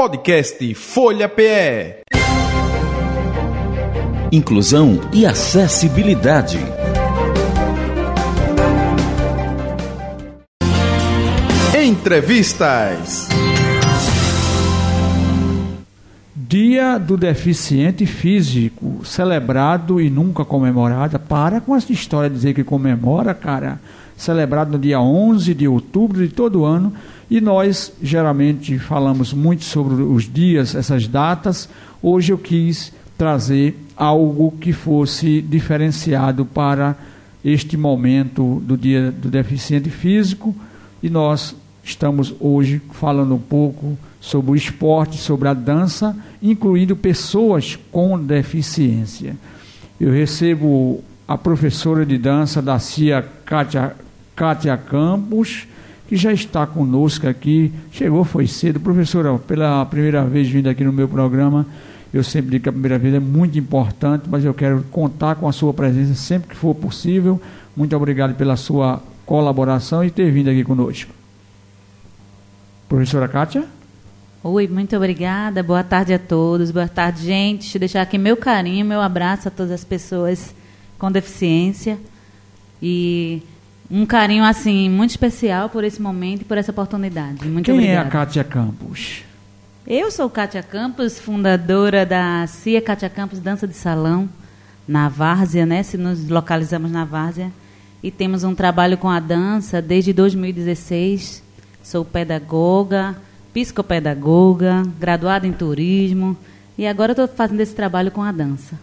Podcast Folha PE. Inclusão e acessibilidade. Entrevistas. Dia do Deficiente Físico, celebrado e nunca comemorado. Para com essa história de dizer que comemora, cara. Celebrado no dia 11 de outubro de todo ano. E nós geralmente falamos muito sobre os dias, essas datas. Hoje eu quis trazer algo que fosse diferenciado para este momento do Dia do Deficiente Físico. E nós estamos hoje falando um pouco sobre o esporte, sobre a dança, incluindo pessoas com deficiência. Eu recebo a professora de dança da CIA Kátia, Kátia Campos, que já está conosco aqui, chegou, foi cedo. Professora, pela primeira vez vindo aqui no meu programa, eu sempre digo que a primeira vez é muito importante, mas eu quero contar com a sua presença sempre que for possível. Muito obrigado pela sua colaboração e ter vindo aqui conosco. Professora Kátia? Oi, muito obrigada. Boa tarde a todos. Boa tarde, gente. Deixar aqui meu carinho, meu abraço a todas as pessoas com deficiência. E um carinho assim muito especial por esse momento e por essa oportunidade. Muito Quem obrigada. é a Kátia Campos? Eu sou Kátia Campos, fundadora da CIA Kátia Campos Dança de Salão, na Várzea, né? Se nos localizamos na Várzea. E temos um trabalho com a dança desde 2016. Sou pedagoga, psicopedagoga, graduada em turismo. E agora estou fazendo esse trabalho com a dança.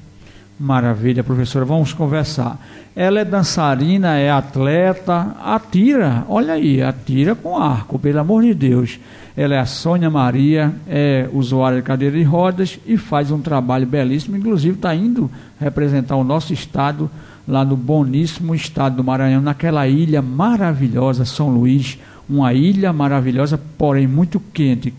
Maravilha, professora. Vamos conversar. Ela é dançarina, é atleta, atira, olha aí, atira com arco, pelo amor de Deus. Ela é a Sônia Maria, é usuária de cadeira de rodas e faz um trabalho belíssimo. Inclusive, está indo representar o nosso estado lá no boníssimo estado do Maranhão, naquela ilha maravilhosa, São Luís. Uma ilha maravilhosa, porém muito quente.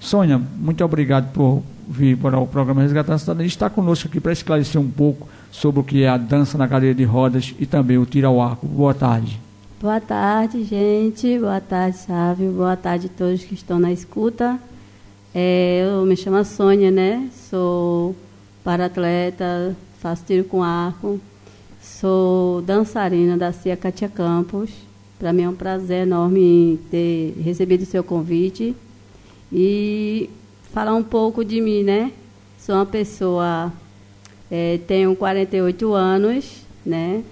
Sônia, muito obrigado por vir para o programa Resgatar a Cidadania, está conosco aqui para esclarecer um pouco sobre o que é a dança na cadeira de rodas e também o tiro ao arco. Boa tarde. Boa tarde, gente. Boa tarde, Sávio. Boa tarde a todos que estão na escuta. É, eu me chamo Sônia, né? Sou para-atleta, faço tiro com arco. Sou dançarina da CIA Katia Campos. Para mim é um prazer enorme ter recebido o seu convite. E falar um pouco de mim, né? Sou uma pessoa, é, tenho 48 anos, né?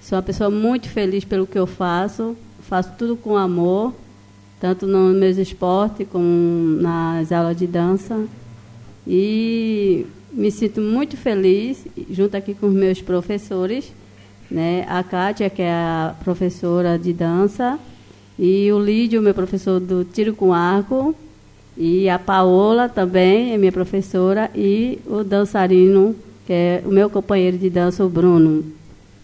Sou uma pessoa muito feliz pelo que eu faço, faço tudo com amor, tanto nos meus esportes como nas aulas de dança. E me sinto muito feliz, junto aqui com os meus professores, né? A Kátia, que é a professora de dança, e o Lídio, meu professor do tiro com arco, e a Paola também é minha professora e o dançarino, que é o meu companheiro de dança, o Bruno.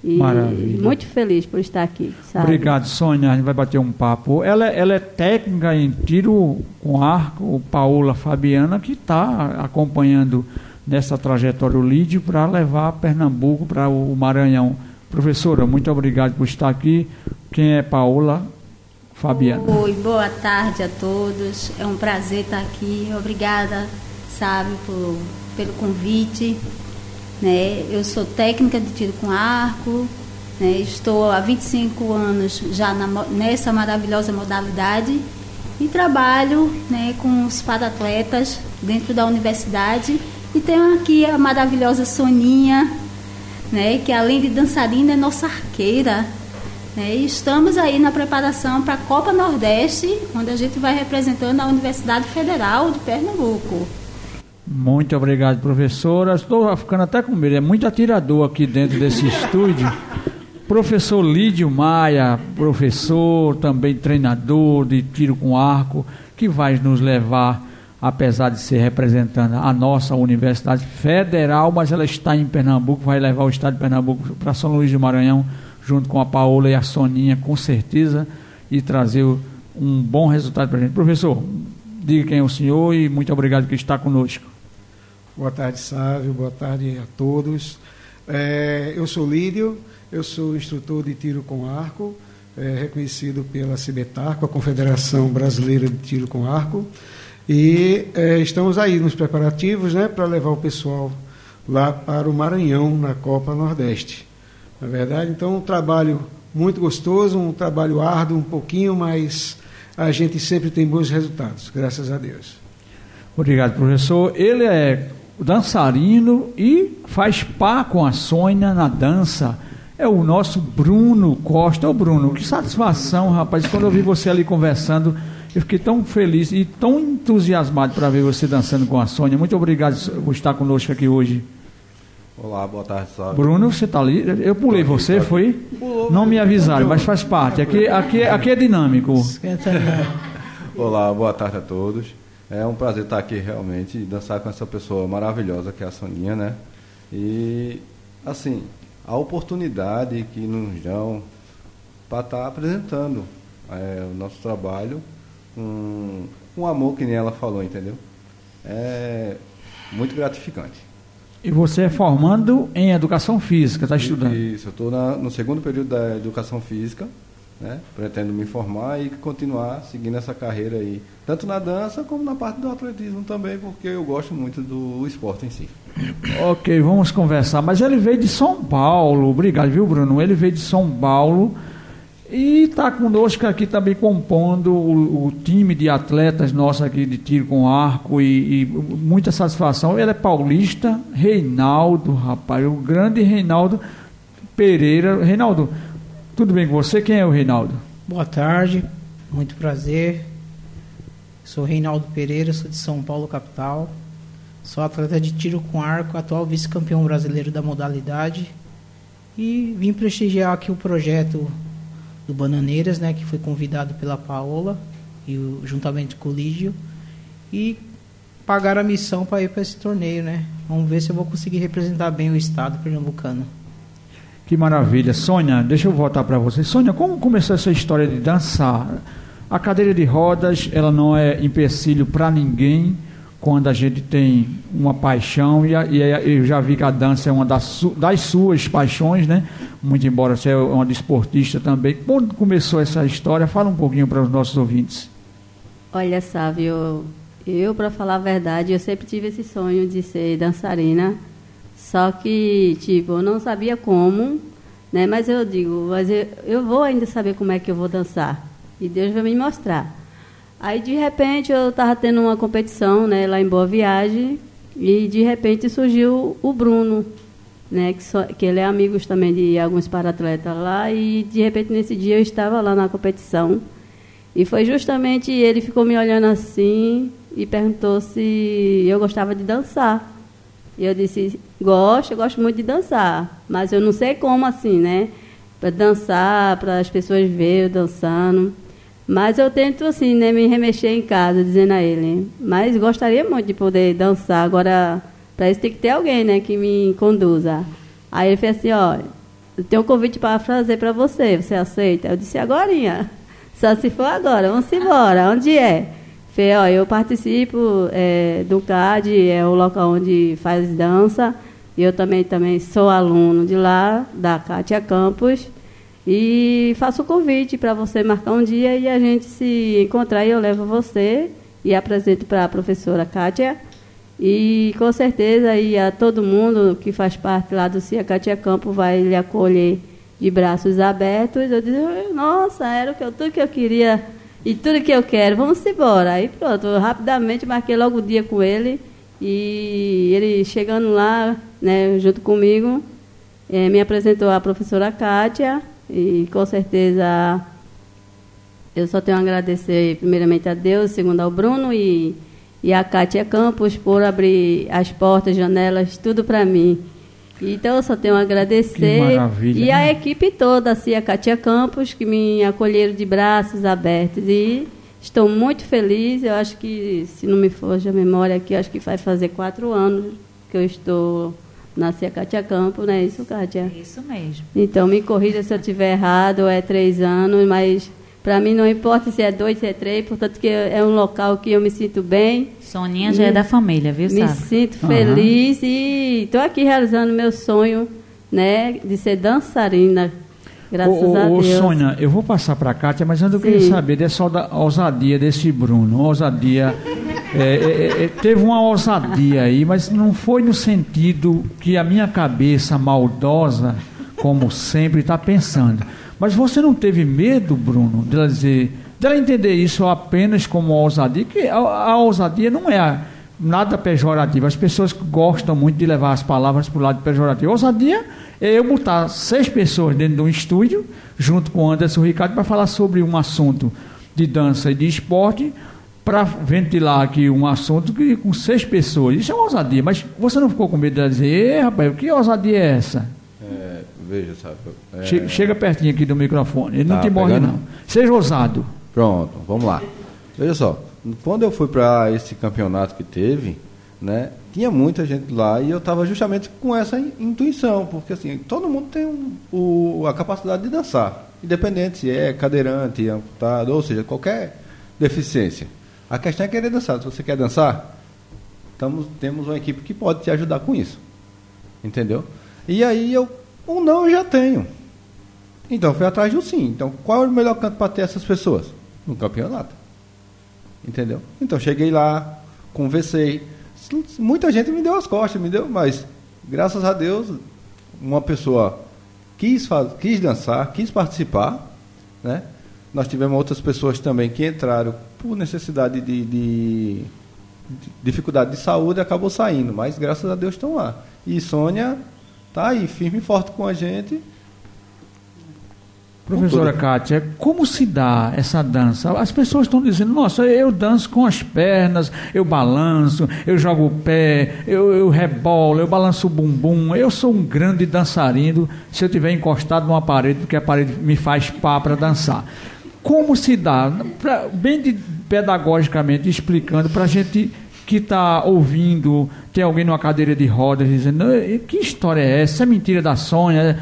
E Maravilha. muito feliz por estar aqui. Sabe? Obrigado, Sônia. A gente vai bater um papo. Ela, ela é técnica em tiro com arco, Paola Fabiana, que está acompanhando nessa trajetória o Lídio para levar Pernambuco para o Maranhão. Professora, muito obrigado por estar aqui. Quem é Paola Fabiana? Oi, boa tarde a todos. É um prazer estar aqui. Obrigada, sabe, por, pelo convite. Né? Eu sou técnica de tiro com arco. Né? Estou há 25 anos já na, nessa maravilhosa modalidade e trabalho né, com os para-atletas dentro da universidade. E tenho aqui a maravilhosa Soninha, né, que além de dançarina é nossa arqueira. Né, e estamos aí na preparação para a Copa Nordeste, onde a gente vai representando a Universidade Federal de Pernambuco. Muito obrigado, professora. Estou ficando até com medo, é muito atirador aqui dentro desse estúdio. Professor Lídio Maia, professor, também treinador de tiro com arco, que vai nos levar, apesar de ser representando a nossa Universidade Federal, mas ela está em Pernambuco, vai levar o estado de Pernambuco para São Luís do Maranhão, junto com a Paola e a Soninha, com certeza, e trazer um bom resultado para a gente. Professor, diga quem é o senhor e muito obrigado por estar conosco. Boa tarde, Sávio. Boa tarde a todos. É, eu sou Lídio, eu sou instrutor de tiro com arco, é, reconhecido pela CIBETARCO, a Confederação Brasileira de Tiro com Arco. E é, estamos aí nos preparativos né, para levar o pessoal lá para o Maranhão, na Copa Nordeste. Na é verdade, então, um trabalho muito gostoso, um trabalho árduo um pouquinho, mas a gente sempre tem bons resultados, graças a Deus. Obrigado, professor. Ele é dançarino e faz par com a Sônia na dança. É o nosso Bruno Costa. Ô Bruno, que satisfação, rapaz. Quando eu vi você ali conversando, eu fiquei tão feliz e tão entusiasmado para ver você dançando com a Sônia. Muito obrigado por estar conosco aqui hoje. Olá, boa tarde, sabe? Bruno, você está ali? Eu pulei você, foi? Pulou, Não me avisaram, mas faz parte. Aqui, aqui, aqui é dinâmico. Olá, boa tarde a todos. É um prazer estar aqui realmente e dançar com essa pessoa maravilhosa que é a Soninha, né? E, assim, a oportunidade que nos dão para estar apresentando é, o nosso trabalho com, com amor, que nem ela falou, entendeu? É muito gratificante. E você é formando em educação física, está estudando? Isso, eu estou no segundo período da educação física, né? pretendo me formar e continuar seguindo essa carreira aí, tanto na dança como na parte do atletismo também, porque eu gosto muito do esporte em si. Ok, vamos conversar. Mas ele veio de São Paulo, obrigado, viu, Bruno? Ele veio de São Paulo e está conosco aqui também compondo o, o, time de atletas nossos aqui de tiro com arco e, e, muita satisfação. Ele é paulista, Reinaldo, rapaz, o grande Reinaldo Pereira. Reinaldo, tudo bem com você? Quem é o Reinaldo? Boa tarde, muito prazer. Sou Reinaldo Pereira, sou de São Paulo, capital. Sou atleta de tiro com arco, atual vice-campeão brasileiro da modalidade. E vim prestigiar aqui o projeto do Bananeiras, né, que foi convidado pela Paola e o, juntamente com o Lígio e pagaram a missão para ir para esse torneio, né? Vamos ver se eu vou conseguir representar bem o estado pernambucano. Que maravilha, Sônia. Deixa eu voltar para você. Sônia, como começou essa história de dançar? A cadeira de rodas, ela não é empecilho para ninguém quando a gente tem uma paixão, e, e eu já vi que a dança é uma das, das suas paixões, né? Muito embora você é uma desportista também. Quando começou essa história? Fala um pouquinho para os nossos ouvintes. Olha, eu, eu para falar a verdade, eu sempre tive esse sonho de ser dançarina, só que, tipo, eu não sabia como, né? Mas eu digo, mas eu, eu vou ainda saber como é que eu vou dançar. E Deus vai me mostrar. Aí, de repente, eu estava tendo uma competição né, lá em Boa Viagem e, de repente, surgiu o Bruno, né, que, só, que ele é amigo também de alguns paratletas lá e, de repente, nesse dia eu estava lá na competição e foi justamente ele ficou me olhando assim e perguntou se eu gostava de dançar. E eu disse, gosto, eu gosto muito de dançar, mas eu não sei como assim, né? Para dançar, para as pessoas verem eu dançando. Mas eu tento, assim, né, me remexer em casa, dizendo a ele. Mas gostaria muito de poder dançar. Agora, para isso tem que ter alguém, né, que me conduza. Aí ele fez assim, ó, eu tenho um convite para fazer para você, você aceita? Eu disse, agorinha. Só se for agora, vamos embora. Onde é? Falei, ó, eu participo é, do CAD, é o local onde faz dança. E eu também, também sou aluno de lá, da Cátia Campos. E faço o convite para você marcar um dia e a gente se encontrar e eu levo você e apresento para a professora Kátia. E com certeza aí a todo mundo que faz parte lá do CIA Kátia Campo vai lhe acolher de braços abertos. Eu disse, nossa, era o que eu, tudo que eu queria e tudo que eu quero, vamos embora. Aí pronto, rapidamente marquei logo o dia com ele e ele chegando lá, né, junto comigo, eh, me apresentou a professora Kátia e com certeza eu só tenho a agradecer primeiramente a Deus, segundo ao Bruno e, e a Cátia Campos por abrir as portas, janelas, tudo para mim. Então eu só tenho a agradecer. e né? a equipe toda, assim, a Cátia Campos, que me acolheram de braços abertos. E estou muito feliz. Eu acho que, se não me foge a memória aqui, acho que vai fazer quatro anos que eu estou Nasci a Cátia Campo, não é isso, Cátia? Isso mesmo. Então, me corrija se eu estiver errado, é três anos, mas para mim não importa se é dois, se é três, portanto que é um local que eu me sinto bem. Soninha já é da família, viu, Me sabe? sinto uhum. feliz e estou aqui realizando meu sonho, né, de ser dançarina. Graças ô, a Deus. Ô, Sônia, eu vou passar para a Kátia, mas antes eu queria saber dessa ousadia desse Bruno, ousadia É, é, é, teve uma ousadia aí, mas não foi no sentido que a minha cabeça maldosa, como sempre, está pensando. Mas você não teve medo, Bruno, de dizer, entender isso apenas como ousadia, que a, a ousadia não é a, nada pejorativo. As pessoas gostam muito de levar as palavras para o lado pejorativo. Ousadia é eu botar seis pessoas dentro de um estúdio, junto com o Anderson Ricardo, para falar sobre um assunto de dança e de esporte, para ventilar aqui um assunto que, com seis pessoas. Isso é uma ousadia, mas você não ficou com medo de dizer, rapaz, que ousadia é essa? É, veja, sabe. É... Chega, chega, pertinho aqui do microfone, ele tá, não te morre, pegando? não. Seja ousado. Pronto, vamos lá. Veja só, quando eu fui para esse campeonato que teve, né, tinha muita gente lá e eu estava justamente com essa intuição, porque assim, todo mundo tem um, o, a capacidade de dançar, independente se é cadeirante, amputado, ou seja, qualquer deficiência. A questão é querer dançar. Se você quer dançar, estamos, temos uma equipe que pode te ajudar com isso. Entendeu? E aí eu, um não eu já tenho. Então fui atrás de um sim. Então qual é o melhor canto para ter essas pessoas? No campeonato. Entendeu? Então cheguei lá, conversei. Muita gente me deu as costas, me deu, mas graças a Deus, uma pessoa quis, quis dançar, quis participar, né? Nós tivemos outras pessoas também que entraram por necessidade de, de, de dificuldade de saúde acabou saindo, mas graças a Deus estão lá. E Sônia está aí, firme e forte com a gente Professora Kátia, como se dá essa dança? As pessoas estão dizendo, nossa, eu danço com as pernas, eu balanço, eu jogo o pé, eu, eu rebolo, eu balanço o bumbum, eu sou um grande dançarino se eu tiver encostado numa parede, porque a parede me faz pá para dançar. Como se dá? Pra, bem de, pedagogicamente explicando para a gente que está ouvindo, tem alguém numa cadeira de rodas dizendo, que história é essa? Isso é mentira da Sônia?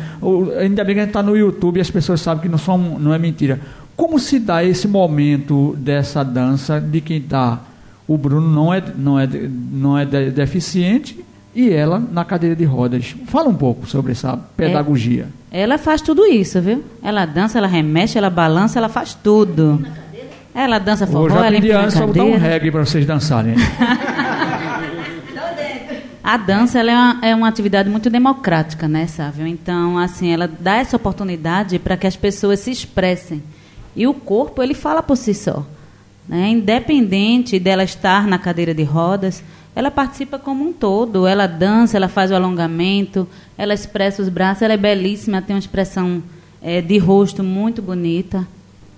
Ainda bem que a gente está no YouTube e as pessoas sabem que não, são, não é mentira. Como se dá esse momento dessa dança de quem está? O Bruno não é, não é, não é deficiente e ela na cadeira de rodas. Fala um pouco sobre essa pedagogia. É, ela faz tudo isso, viu? Ela dança, ela remexe, ela balança, ela faz tudo. Ela dança forró, ela empina a cadeira. um reggae para vocês dançarem. a dança é, uma, é uma atividade muito democrática, né, Sávio? Então, assim, ela dá essa oportunidade para que as pessoas se expressem. E o corpo, ele fala por si só. Né? Independente dela estar na cadeira de rodas, ela participa como um todo. Ela dança, ela faz o alongamento, ela expressa os braços, ela é belíssima, tem uma expressão é, de rosto muito bonita.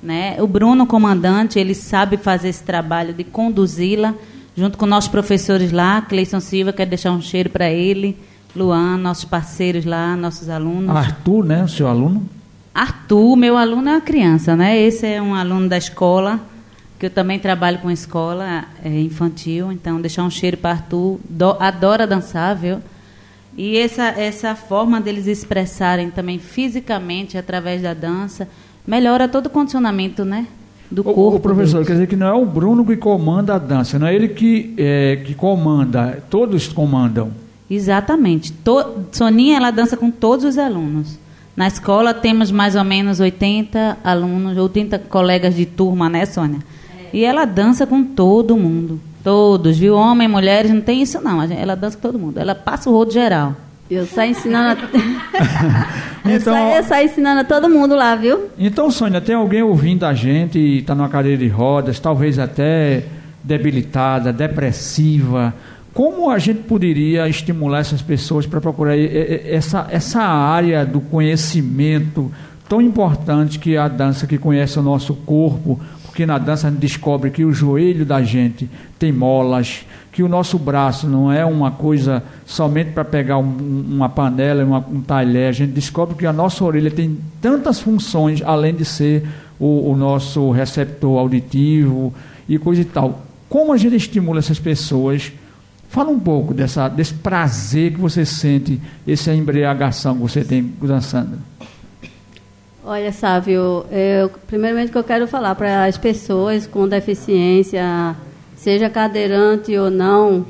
Né? O Bruno, comandante, ele sabe fazer esse trabalho de conduzi-la, junto com nossos professores lá, Cleison Silva, quero deixar um cheiro para ele, Luan, nossos parceiros lá, nossos alunos. Arthur, né, o seu aluno? Arthur, meu aluno é uma criança, né? Esse é um aluno da escola, que eu também trabalho com escola é, infantil, então deixar um cheiro para Arthur, do, adora dançar, viu? E essa, essa forma deles expressarem também fisicamente através da dança, melhora todo o condicionamento, né? Do o, corpo. O professor, deles. quer dizer que não é o Bruno que comanda a dança, não é ele que, é, que comanda, todos comandam. Exatamente. To, Soninha, ela dança com todos os alunos. Na escola temos mais ou menos 80 alunos, 80 colegas de turma, né, Sônia? E ela dança com todo mundo. Todos, viu? Homem, mulheres, não tem isso não. Ela dança com todo mundo. Ela passa o rodo geral. Eu saio ensinando. A... então, eu, saio, eu saio ensinando a todo mundo lá, viu? Então, Sônia, tem alguém ouvindo a gente e está numa cadeira de rodas, talvez até debilitada, depressiva. Como a gente poderia estimular essas pessoas para procurar essa, essa área do conhecimento tão importante que é a dança que conhece o nosso corpo, porque na dança a gente descobre que o joelho da gente tem molas, que o nosso braço não é uma coisa somente para pegar um, uma panela, uma, um talher. A gente descobre que a nossa orelha tem tantas funções, além de ser o, o nosso receptor auditivo e coisa e tal. Como a gente estimula essas pessoas? Fala um pouco dessa, desse prazer que você sente, essa embriagação que você tem dançando. Olha, Sávio, eu, primeiramente que eu quero falar para as pessoas com deficiência seja cadeirante ou não,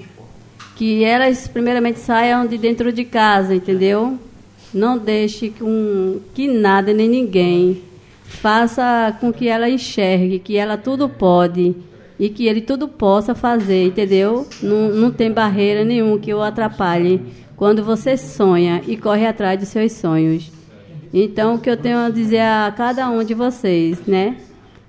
que elas primeiramente saiam de dentro de casa, entendeu? Não deixe com que nada nem ninguém faça com que ela enxergue que ela tudo pode e que ele tudo possa fazer, entendeu? Não, não tem barreira nenhuma que o atrapalhe quando você sonha e corre atrás dos seus sonhos. Então, o que eu tenho a dizer a cada um de vocês, né?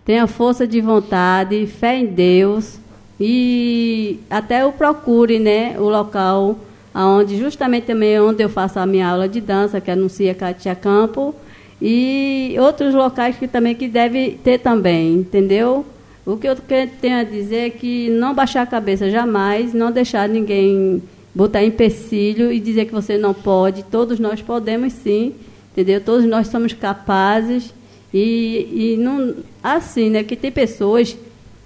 Tenha força de vontade, fé em Deus e até o procure, né? O local aonde justamente também onde eu faço a minha aula de dança, que anuncia Katia Campo, e outros locais que também que deve ter também, entendeu? O que eu tenho a dizer é que não baixar a cabeça jamais, não deixar ninguém botar empecilho e dizer que você não pode. Todos nós podemos sim, entendeu? Todos nós somos capazes e, e não assim, né? Que tem pessoas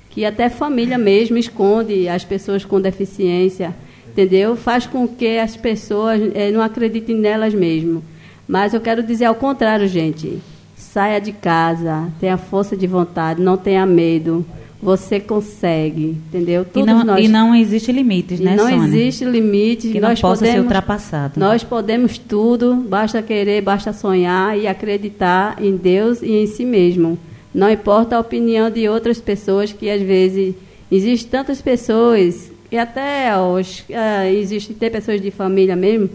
que até família mesmo esconde as pessoas com deficiência, entendeu? Faz com que as pessoas é, não acreditem nelas mesmo. Mas eu quero dizer ao contrário, gente. Saia de casa, tenha força de vontade, não tenha medo. Você consegue, entendeu? Todos e não, nós, e não existe limites, né, Não Sônia? existe limites. Que não nós possa podemos, ser ultrapassado. Nós podemos tudo, basta querer, basta sonhar e acreditar em Deus e em si mesmo. Não importa a opinião de outras pessoas, que às vezes existem tantas pessoas, e até os, uh, existem até pessoas de família mesmo,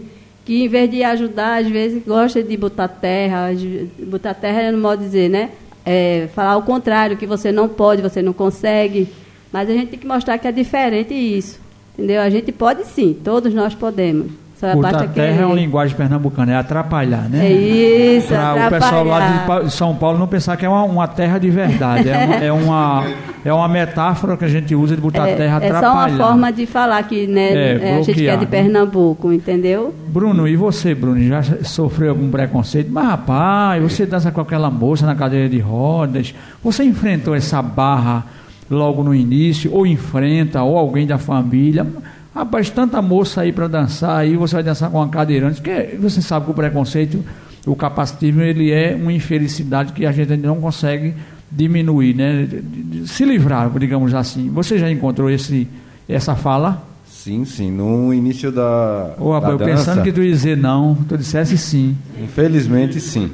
que em vez de ajudar, às vezes gosta de botar terra, botar terra é no modo de dizer, né? É, falar o contrário, que você não pode, você não consegue. Mas a gente tem que mostrar que é diferente isso. Entendeu? A gente pode sim, todos nós podemos. Só Botar terra é uma linguagem pernambucana, é atrapalhar, né? É isso, Para o pessoal lá de São Paulo não pensar que é uma, uma terra de verdade. É uma, é, uma, é uma metáfora que a gente usa de botar é, terra atrapalhar. É só uma forma de falar que né, é, é a gente quer é de Pernambuco, entendeu? Bruno, e você, Bruno, já sofreu algum preconceito? Mas, rapaz, você dança com aquela moça na cadeira de rodas. Você enfrentou essa barra logo no início, ou enfrenta, ou alguém da família Rapaz, tanta moça aí para dançar, aí você vai dançar com uma cadeirante, porque você sabe que o preconceito, o capacitismo, ele é uma infelicidade que a gente ainda não consegue diminuir, né? Se livrar, digamos assim. Você já encontrou esse, essa fala? Sim, sim. No início da. Ô, da eu dança, pensando que tu ia dizer não, tu dissesse sim. Infelizmente, sim.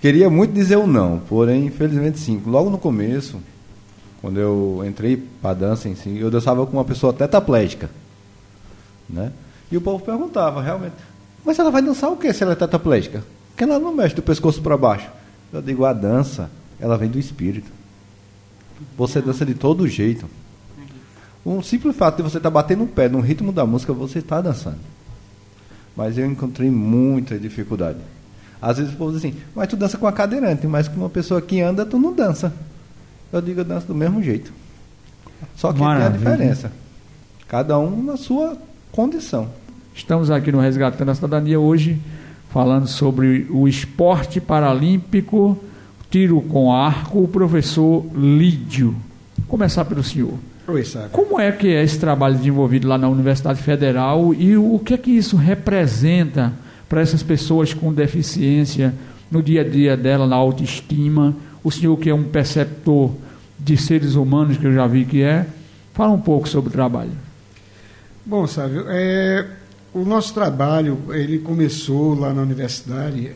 Queria muito dizer o não, porém, infelizmente, sim. Logo no começo, quando eu entrei para dança em si, eu dançava com uma pessoa tetraplégica. Né? E o povo perguntava, realmente, mas ela vai dançar o que se ela é tetraplégica? Porque ela não mexe do pescoço para baixo. Eu digo, a dança, ela vem do espírito. Você dança de todo jeito. Um simples fato de você estar tá batendo o pé no ritmo da música, você está dançando. Mas eu encontrei muita dificuldade. Às vezes o povo diz assim, mas tu dança com a cadeirante, mas com uma pessoa que anda, tu não dança. Eu digo, eu danço do mesmo jeito. Só que Maravilha. tem a diferença. Cada um na sua condição. Estamos aqui no Resgatando a Cidadania hoje falando sobre o esporte paralímpico, tiro com arco, o professor Lídio. Vou começar pelo senhor. Oi. Como é que é esse trabalho desenvolvido lá na Universidade Federal e o que é que isso representa para essas pessoas com deficiência no dia a dia dela, na autoestima? O senhor que é um perceptor de seres humanos, que eu já vi que é, fala um pouco sobre o trabalho. Bom, Sávio, é, o nosso trabalho ele começou lá na universidade,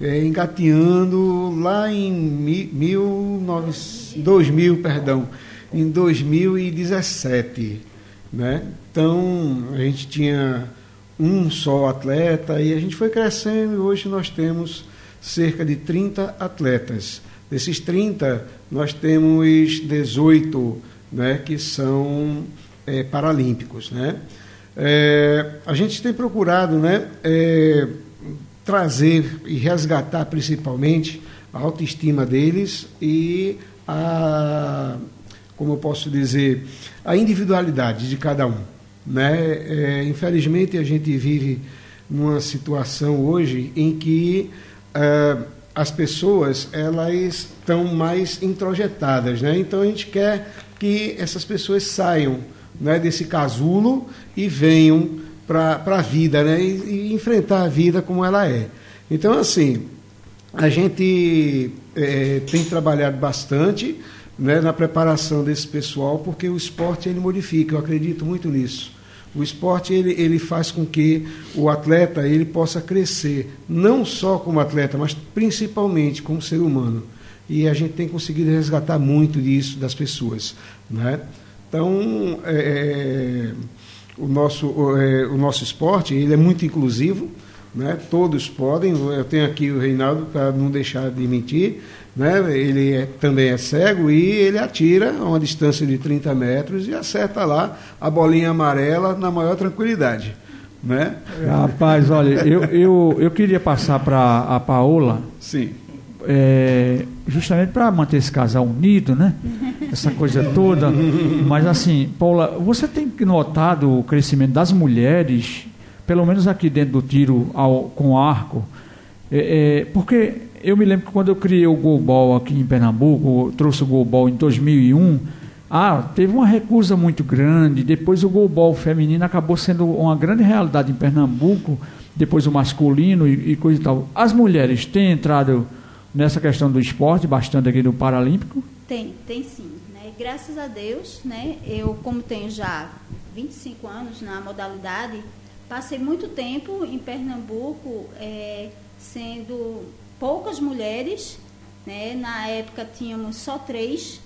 é, engateando lá em mi, mil nove, 2000, perdão, em 2017, né? Então a gente tinha um só atleta e a gente foi crescendo e hoje nós temos cerca de 30 atletas. Desses 30, nós temos 18 né, que são é, paralímpicos. Né? É, a gente tem procurado né, é, trazer e resgatar principalmente a autoestima deles e a, como eu posso dizer, a individualidade de cada um. Né? É, infelizmente, a gente vive numa situação hoje em que é, as pessoas elas estão mais introjetadas, né? Então a gente quer que essas pessoas saiam né, desse casulo e venham para a vida, né, e, e, enfrentar a vida como ela é. Então, assim, a gente é, tem trabalhado bastante né, na preparação desse pessoal, porque o esporte ele modifica, eu acredito muito nisso. O esporte ele, ele faz com que o atleta ele possa crescer, não só como atleta, mas principalmente como ser humano. E a gente tem conseguido resgatar muito disso das pessoas. Né? Então, é, é o, nosso, é, o nosso esporte ele é muito inclusivo, né? todos podem. Eu tenho aqui o Reinaldo para não deixar de mentir. Né? Ele é, também é cego e ele atira a uma distância de 30 metros e acerta lá a bolinha amarela na maior tranquilidade. Né? Rapaz, olha, eu, eu, eu queria passar para a Paola. Sim. É, justamente para manter esse casal unido, né? Essa coisa toda. Mas assim, Paula, você tem notado o crescimento das mulheres, pelo menos aqui dentro do tiro ao, com arco, é, é, porque eu me lembro que quando eu criei o Golbol aqui em Pernambuco, trouxe o Golbol em 2001, ah, teve uma recusa muito grande. Depois o Golbol feminino acabou sendo uma grande realidade em Pernambuco, depois o masculino e, e coisa e tal. As mulheres têm entrado nessa questão do esporte bastante aqui no Paralímpico? Tem, tem sim. Né? Graças a Deus, né? eu como tenho já 25 anos na modalidade, passei muito tempo em Pernambuco é, sendo poucas mulheres, né? Na época tínhamos só três,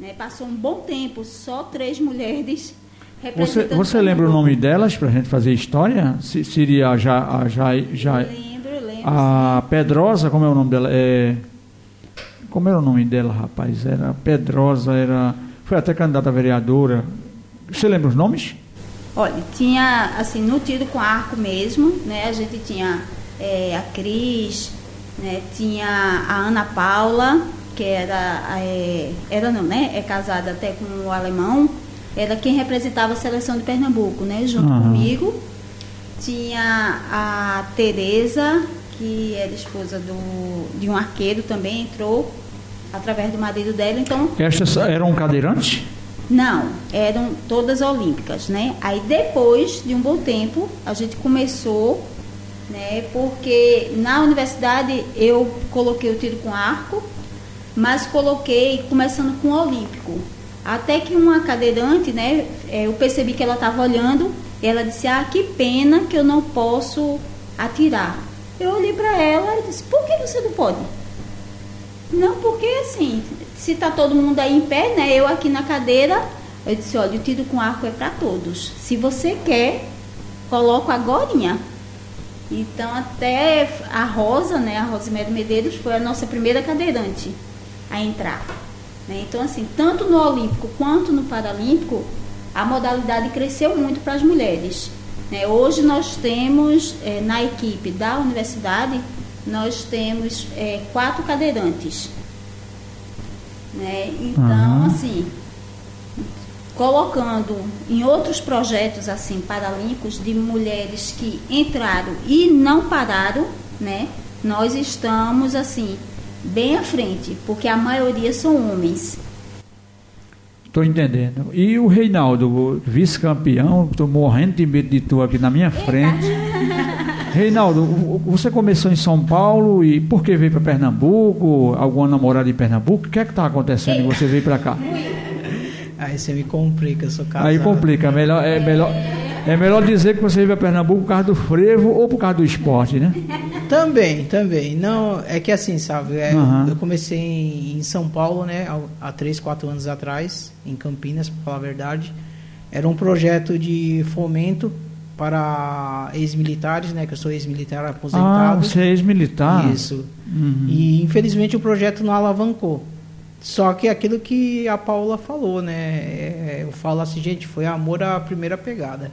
né? Passou um bom tempo, só três mulheres. Você, você lembra o nome delas para a gente fazer história? Se, seria já, já, já lembro, lembro. A. Pedrosa, como é o nome dela? É, como era o nome dela, rapaz? Era Pedrosa, era foi até candidata a vereadora. Você lembra os nomes? Olha, tinha assim no tiro com arco mesmo, né? A gente tinha é, a Cris, né? Tinha a Ana Paula, que era, é, era não, né? É casada até com o alemão, era quem representava a seleção de Pernambuco, né? Junto uhum. comigo. Tinha a Tereza, que era esposa do, de um arqueiro também, entrou através do marido dela. Então, Estas eram cadeirantes? Não, eram todas olímpicas, né? Aí depois de um bom tempo, a gente começou né? Porque na universidade eu coloquei o tiro com arco, mas coloquei começando com o olímpico. Até que uma cadeirante, né, é, eu percebi que ela estava olhando, e ela disse: "Ah, que pena que eu não posso atirar". Eu olhei para ela e disse: "Por que você não pode?" Não, porque assim, se está todo mundo aí em pé, né, eu aqui na cadeira, eu disse: "Olha, o tiro com arco é para todos. Se você quer, coloco agorinha". Então, até a Rosa, né, a Rosemary Medeiros, foi a nossa primeira cadeirante a entrar. Né? Então, assim, tanto no Olímpico quanto no Paralímpico, a modalidade cresceu muito para as mulheres. Né? Hoje nós temos, é, na equipe da universidade, nós temos é, quatro cadeirantes. Né? Então, uhum. assim, colocando em outros projetos assim paralímpicos de mulheres que entraram e não pararam, né? Nós estamos assim bem à frente, porque a maioria são homens. Estou entendendo. E o Reinaldo, vice-campeão, estou morrendo de medo de tu aqui na minha frente. Reinaldo, você começou em São Paulo e por que veio para Pernambuco? Alguma namorada em Pernambuco? O que é que está acontecendo e você veio para cá? Aí você me complica, eu sou casado. Aí complica, melhor, é, melhor, é melhor dizer que você veio a Pernambuco por causa do frevo ou por causa do esporte, né? Também, também. Não, é que assim, sabe, é, uhum. eu comecei em, em, São Paulo, né, há, 3, 4 anos atrás, em Campinas, para falar a verdade. Era um projeto de fomento para ex-militares, né, que eu sou ex-militar aposentado. Ah, você é ex-militar? Isso. Uhum. E infelizmente o projeto não alavancou. Só que aquilo que a Paula falou, né? É, eu falo assim, gente, foi amor à primeira pegada.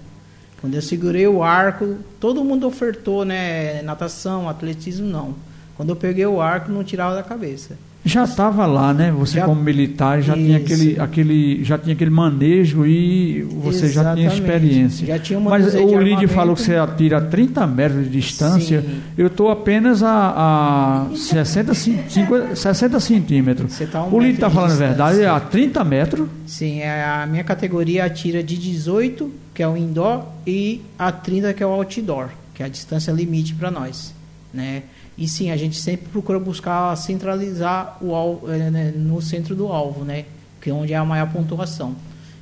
Quando eu segurei o arco, todo mundo ofertou, né? Natação, atletismo, não. Quando eu peguei o arco, não tirava da cabeça. Já estava lá, né? Você já, como militar já isso. tinha aquele, aquele, já tinha aquele manejo e você Exatamente. já tinha experiência. Já tinha Mas o Lide falou que você atira a 30 metros de distância. Sim. Eu estou apenas a, a 60, 50, 60 centímetros. Tá um o Lide está falando a verdade, é a 30 metros? Sim, é a minha categoria atira de 18, que é o indoor, e a 30, que é o outdoor, que é a distância limite para nós, né? E sim, a gente sempre procura buscar centralizar o alvo, eh, né, no centro do alvo, né? Que é onde é a maior pontuação.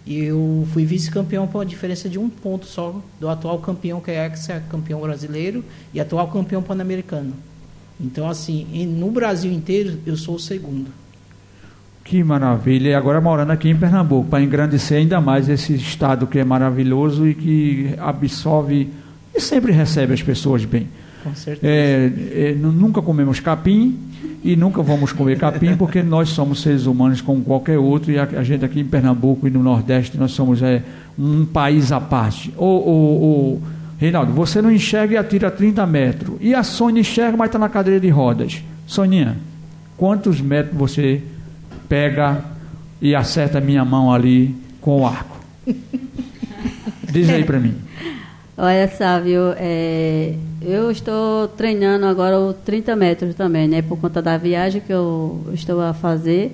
E eu fui vice-campeão por diferença de um ponto só do atual campeão, que é ex-campeão brasileiro, e atual campeão pan-americano. Então, assim, no Brasil inteiro, eu sou o segundo. Que maravilha. E agora morando aqui em Pernambuco, para engrandecer ainda mais esse estado que é maravilhoso e que absorve e sempre recebe as pessoas bem. Com certeza. É, é, nunca comemos capim e nunca vamos comer capim porque nós somos seres humanos como qualquer outro e a, a gente aqui em Pernambuco e no Nordeste nós somos é, um país à parte. O, o, o, Reinaldo, você não enxerga e atira 30 metros. E a Sônia enxerga, mas está na cadeira de rodas. Soninha, quantos metros você pega e acerta a minha mão ali com o arco? Diz aí para mim. Olha, Sávio, é, eu estou treinando agora os 30 metros também, né? Por conta da viagem que eu estou a fazer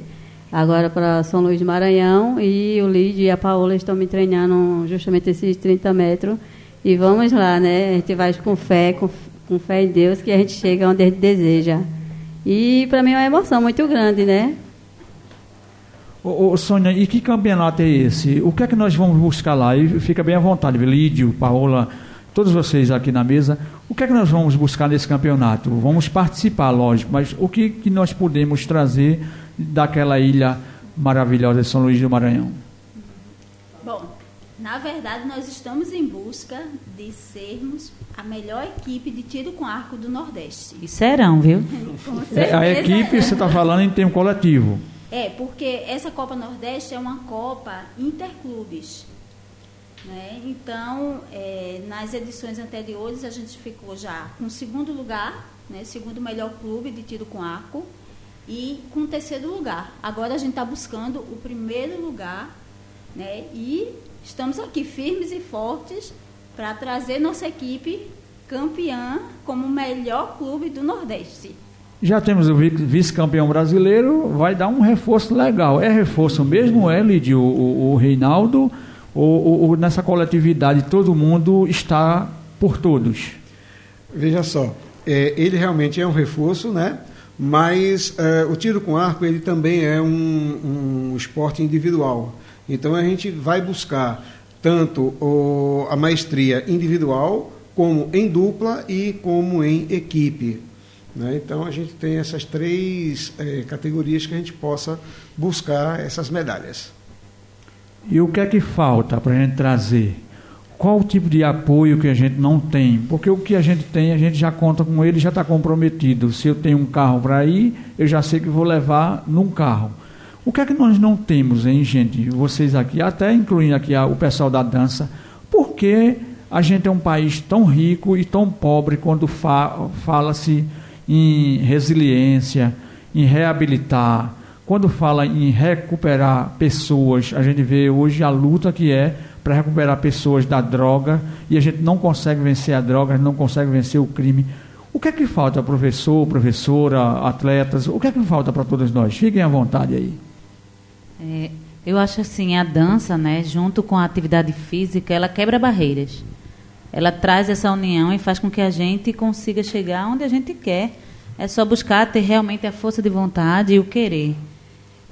agora para São Luís do Maranhão e o Lídio e a Paola estão me treinando justamente esses 30 metros. E vamos lá, né? A gente vai com fé, com, com fé em Deus, que a gente chega onde a gente deseja. E para mim é uma emoção muito grande, né? Ô, ô, Sônia, e que campeonato é esse? O que é que nós vamos buscar lá? E fica bem à vontade, Lídio, Paola, todos vocês aqui na mesa. O que é que nós vamos buscar nesse campeonato? Vamos participar, lógico, mas o que, que nós podemos trazer daquela ilha maravilhosa de São Luís do Maranhão? Bom, na verdade, nós estamos em busca de sermos a melhor equipe de tiro com arco do Nordeste. E serão, viu? É, a equipe, você está falando em termo coletivo. É, porque essa Copa Nordeste é uma Copa interclubes. Né? Então, é, nas edições anteriores, a gente ficou já com segundo lugar, né? segundo melhor clube de tiro com arco, e com terceiro lugar. Agora a gente está buscando o primeiro lugar né? e estamos aqui firmes e fortes para trazer nossa equipe campeã como melhor clube do Nordeste. Já temos o vice-campeão brasileiro, vai dar um reforço legal. É reforço mesmo, é, Lidio, o, o Reinaldo, ou, ou, nessa coletividade todo mundo está por todos? Veja só, é, ele realmente é um reforço, né? mas é, o tiro com arco ele também é um, um esporte individual. Então a gente vai buscar tanto o, a maestria individual, como em dupla e como em equipe. Né? Então a gente tem essas três é, categorias que a gente possa buscar essas medalhas. E o que é que falta para a gente trazer? Qual o tipo de apoio que a gente não tem? Porque o que a gente tem, a gente já conta com ele, já está comprometido. Se eu tenho um carro para ir, eu já sei que vou levar num carro. O que é que nós não temos, hein, gente? Vocês aqui, até incluindo aqui o pessoal da dança, porque a gente é um país tão rico e tão pobre quando fa fala-se em resiliência, em reabilitar. Quando fala em recuperar pessoas, a gente vê hoje a luta que é para recuperar pessoas da droga e a gente não consegue vencer a droga, não consegue vencer o crime. O que é que falta, professor, professora, atletas? O que é que falta para todos nós? Fiquem à vontade aí. É, eu acho assim, a dança, né, junto com a atividade física, ela quebra barreiras. Ela traz essa união e faz com que a gente consiga chegar onde a gente quer. É só buscar ter realmente a força de vontade e o querer.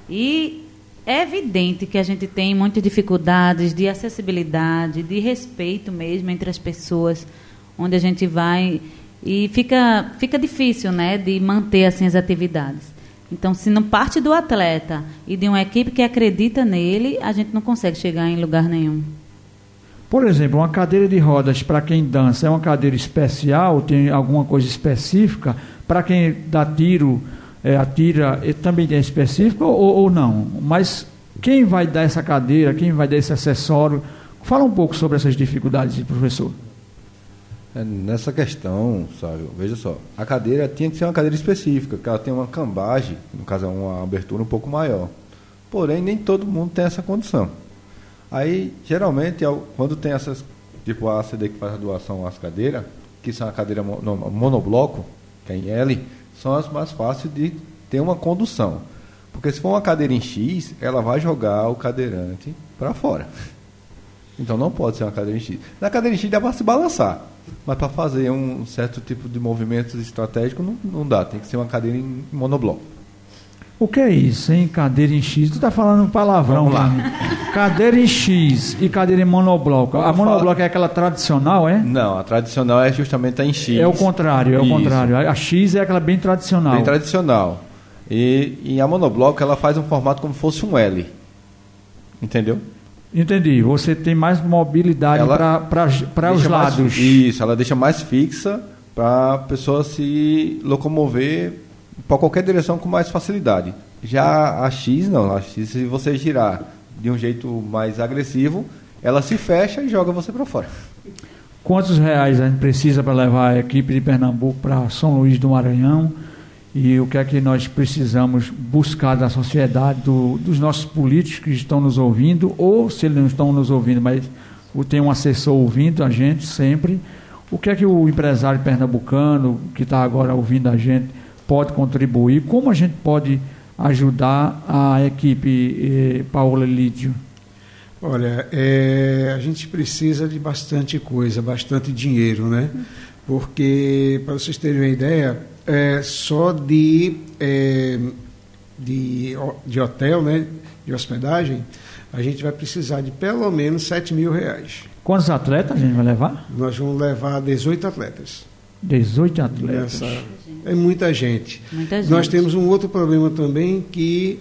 E é evidente que a gente tem muitas dificuldades de acessibilidade, de respeito mesmo entre as pessoas, onde a gente vai e fica fica difícil, né, de manter assim as atividades. Então, se não parte do atleta e de uma equipe que acredita nele, a gente não consegue chegar em lugar nenhum. Por exemplo, uma cadeira de rodas para quem dança é uma cadeira especial, tem alguma coisa específica? Para quem dá tiro, é, atira, é, também é específico ou, ou não? Mas quem vai dar essa cadeira, quem vai dar esse acessório? Fala um pouco sobre essas dificuldades, professor. É, nessa questão, sabe, veja só, a cadeira tinha que ser uma cadeira específica, que ela tem uma cambagem, no caso é uma abertura um pouco maior. Porém, nem todo mundo tem essa condição. Aí, geralmente, quando tem essas, tipo a ACD que faz a doação às cadeiras, que são a cadeira monobloco, que é em L, são as mais fáceis de ter uma condução. Porque se for uma cadeira em X, ela vai jogar o cadeirante para fora. Então não pode ser uma cadeira em X. Na cadeira em X dá para se balançar, mas para fazer um certo tipo de movimentos estratégicos não, não dá. Tem que ser uma cadeira em monobloco. O que é isso, hein? Cadeira em X. Tu tá falando palavrão lá. cadeira em X e cadeira em monobloco. A monobloco é aquela tradicional, é? Não, a tradicional é justamente a em X. É o contrário, é o isso. contrário. A X é aquela bem tradicional. Bem tradicional. E, e a monobloco ela faz um formato como fosse um L. Entendeu? Entendi. Você tem mais mobilidade para os Deixa mais- lados. isso, ela deixa mais fixa para a pessoa se locomover para qualquer direção com mais facilidade. Já a X não, a X se você girar de um jeito mais agressivo, ela se fecha e joga você para fora. Quantos reais a gente precisa para levar a equipe de Pernambuco para São Luís do Maranhão? E o que é que nós precisamos buscar da sociedade, do- dos nossos políticos que estão nos ouvindo, ou se eles não estão nos ouvindo, mas tem um assessor ouvindo a gente sempre. O que é que o empresário pernambucano que está agora ouvindo a gente pode contribuir? Como a gente pode ajudar a equipe eh, Paola Lídio? Olha, é, a gente precisa de bastante coisa, bastante dinheiro, né? Porque, para vocês terem uma ideia, é, só de, é, de, de hotel, né, de hospedagem, a gente vai precisar de pelo menos 7 mil reais. Quantos atletas a gente vai levar? Nós vamos levar 18 atletas. 18 atletas. Nessa, é muita gente. Muita gente. Nós temos um outro problema também que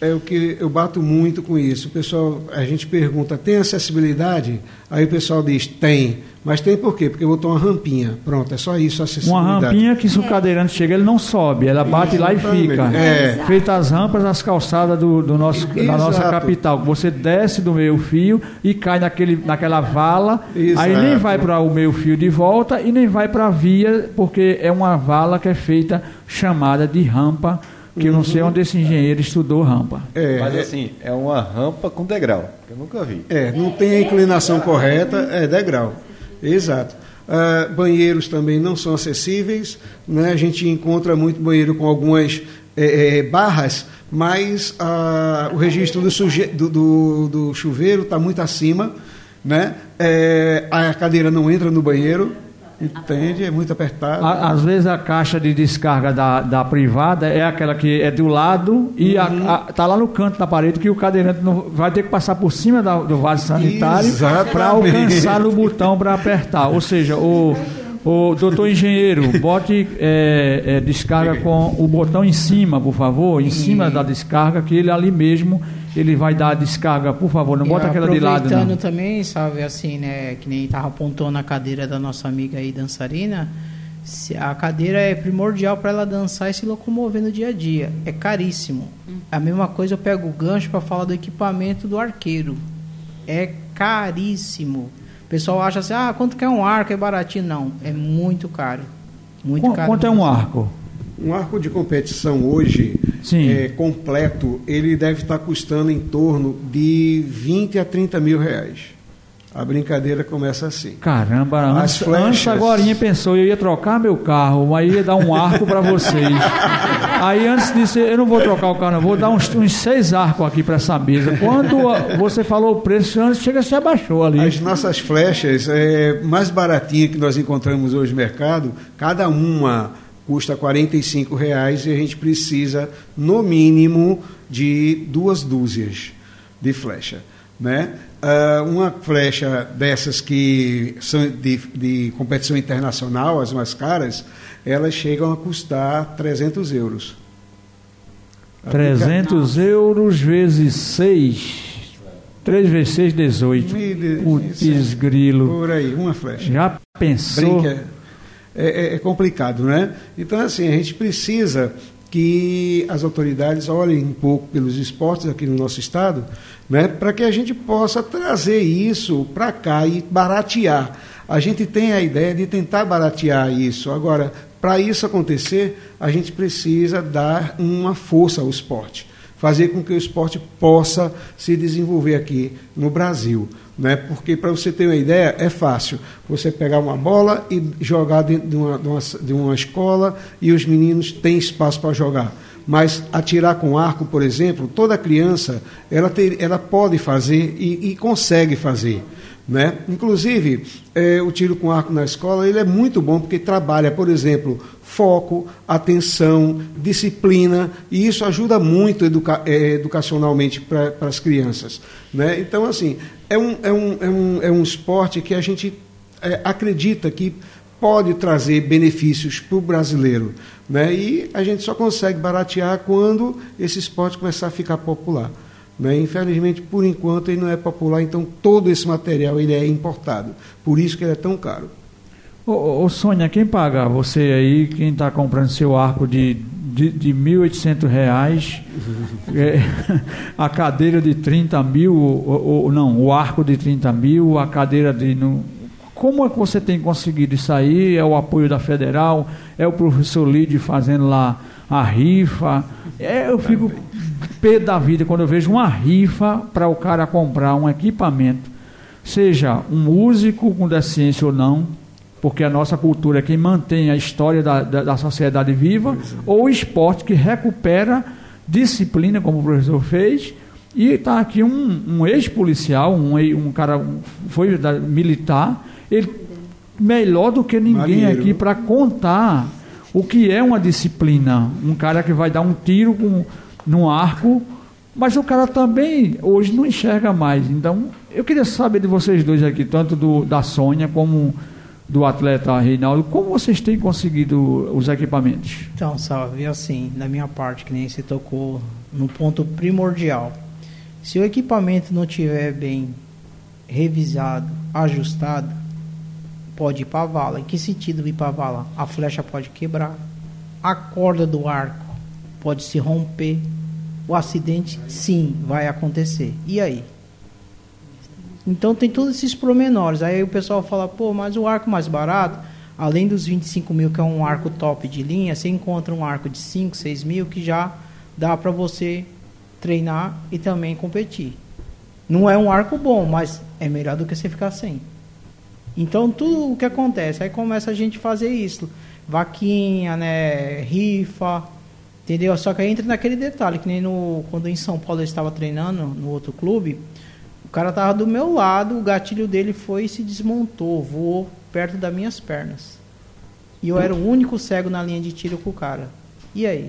é o que eu bato muito com isso. O pessoal, a gente pergunta, tem acessibilidade? Aí o pessoal diz, tem. Mas tem por quê? Porque botou uma rampinha. Pronto, é só isso, Uma acessibilidade. rampinha que se o cadeirante chega, ele não sobe, ela bate lá e Exatamente. fica. É. Feita as rampas das calçadas do, do nosso, da nossa capital. Você desce do meio fio e cai naquele, naquela vala, Exato. aí nem vai para o meio fio de volta e nem vai para a via, porque é uma vala que é feita chamada de rampa, que eu não sei onde esse engenheiro estudou rampa. É, Mas é, assim, é uma rampa com degrau, que eu nunca vi. é, não tem a inclinação correta, é degrau. Exato. Ah, banheiros também não são acessíveis, né? a gente encontra muito banheiro com algumas eh, eh, barras, mas ah, o registro do, suje- do- do- do chuveiro está muito acima, né? Eh, a cadeira não entra no banheiro, entende? É muito apertado. A- Às vezes a caixa de descarga da, da privada é aquela que é do lado e está lá no canto da parede que o cadeirante não, vai ter que passar por cima da- do vaso sanitário para alcançar no botão para apertar. Ou seja, o, o doutor engenheiro, bote é, é, descarga com o botão em cima, por favor, em cima da descarga, que ele ali mesmo ele vai dar a descarga, por favor, não E bota aquela de lado Aproveitando não. também, sabe, assim, né, que nem tava apontando a cadeira da nossa amiga aí dançarina, se- a cadeira é primordial para ela dançar e se locomover no dia a dia. É caríssimo. A mesma coisa eu pego o gancho para falar do equipamento do arqueiro. É caríssimo. O pessoal acha assim, ah, quanto que é um arco? É baratinho. Não, é muito caro. Muito Qu- caro. Quanto é um arco? Um arco de competição hoje, é, completo, ele deve estar custando em torno de 20 a 30 mil reais. A brincadeira começa assim. Caramba, As antes, flechas. antes agora pensou, eu ia trocar meu carro, aí ia dar um arco para vocês. Aí antes disso, eu não vou trocar o carro, não, vou dar uns, uns seis arcos aqui para essa mesa. Quando você falou o preço, antes chega se abaixou ali. As nossas flechas é, mais baratinhas que nós encontramos hoje no mercado, cada uma custa 45 reais e a gente precisa, no mínimo, de duas dúzias de flecha. Né? Ah, uma flecha dessas que são de, de competição internacional, as mais caras, elas chegam a custar 300 euros. 300 euros vezes 6. 3 vezes 6, 18. Me de- Putz, grilo. Por aí, uma flecha. Já pensou? Brinca. É, é- é complicado, né? Então, assim, a gente precisa que as autoridades olhem um pouco pelos esportes aqui no nosso estado, né? Para que a gente possa trazer isso para cá e baratear. A gente tem a ideia de tentar baratear isso. Agora, para isso acontecer, a gente precisa dar uma força ao esporte fazer com que o esporte possa se desenvolver aqui no Brasil. Né? Porque, para você ter uma ideia, é fácil você pegar uma bola e jogar dentro de uma, de uma, de uma escola e os meninos têm espaço para jogar. Mas atirar com arco, por exemplo, toda criança ela, ter, ela pode fazer e, e consegue fazer. Né? Inclusive, eh, o tiro com arco na escola ele é muito bom porque trabalha, por exemplo, foco, atenção, disciplina, e isso ajuda muito educa eh, educacionalmente para as crianças. Né? Então, assim, é um, é, um, é, um, é um esporte que a gente eh, acredita que pode trazer benefícios para o brasileiro. Né? E a gente só consegue baratear quando esse esporte começar a ficar popular. Né? Infelizmente, por enquanto, ele não é popular, então todo esse material ele é importado. Por isso que ele é tão caro. Ô, ô Sônia, quem paga? Você aí, quem está comprando seu arco de, de, de 1.800 reais, é, a cadeira de 30 mil, ou, ou, não, o arco de 30 mil, a cadeira de... No, como é que você tem conseguido isso aí? É o apoio da Federal? É o professor Lídio fazendo lá a rifa? É, eu fico pé da vida quando eu vejo uma rifa para o cara comprar um equipamento, seja um músico com deficiência ou não, porque a nossa cultura é quem mantém a história da, da, da sociedade viva, é. ou o esporte que recupera disciplina, como o professor fez, e está aqui um, um ex-policial, um, um cara um, foi da, militar, ele melhor do que ninguém Marinheiro. aqui para contar o que é uma disciplina. Um cara que vai dar um tiro com, num arco, mas o cara também hoje não enxerga mais. Então, eu queria saber de vocês dois aqui, tanto do, da Sônia como do atleta Reinaldo, como vocês têm conseguido os equipamentos? Então, Salve, assim, da minha parte, que nem você tocou no ponto primordial. Se o equipamento não tiver bem revisado, ajustado, pode ir para a vala. Em que sentido ir para a vala? A flecha pode quebrar, a corda do arco pode se romper, o acidente sim vai acontecer. E aí? Então tem todos esses promenores. Aí o pessoal fala, pô, mas o arco mais barato, além dos 25 mil, que é um arco top de linha, você encontra um arco de 5, 6 mil que já dá para você treinar e também competir. Não é um arco bom, mas é melhor do que você ficar sem. Então tudo o que acontece, aí começa a gente fazer isso. Vaquinha, né, rifa, entendeu? Só que aí entra naquele detalhe, que nem no, quando em São Paulo eu estava treinando no outro clube, cara tava do meu lado, o gatilho dele foi e se desmontou, voou perto das minhas pernas. E eu era o único cego na linha de tiro com o cara. E aí?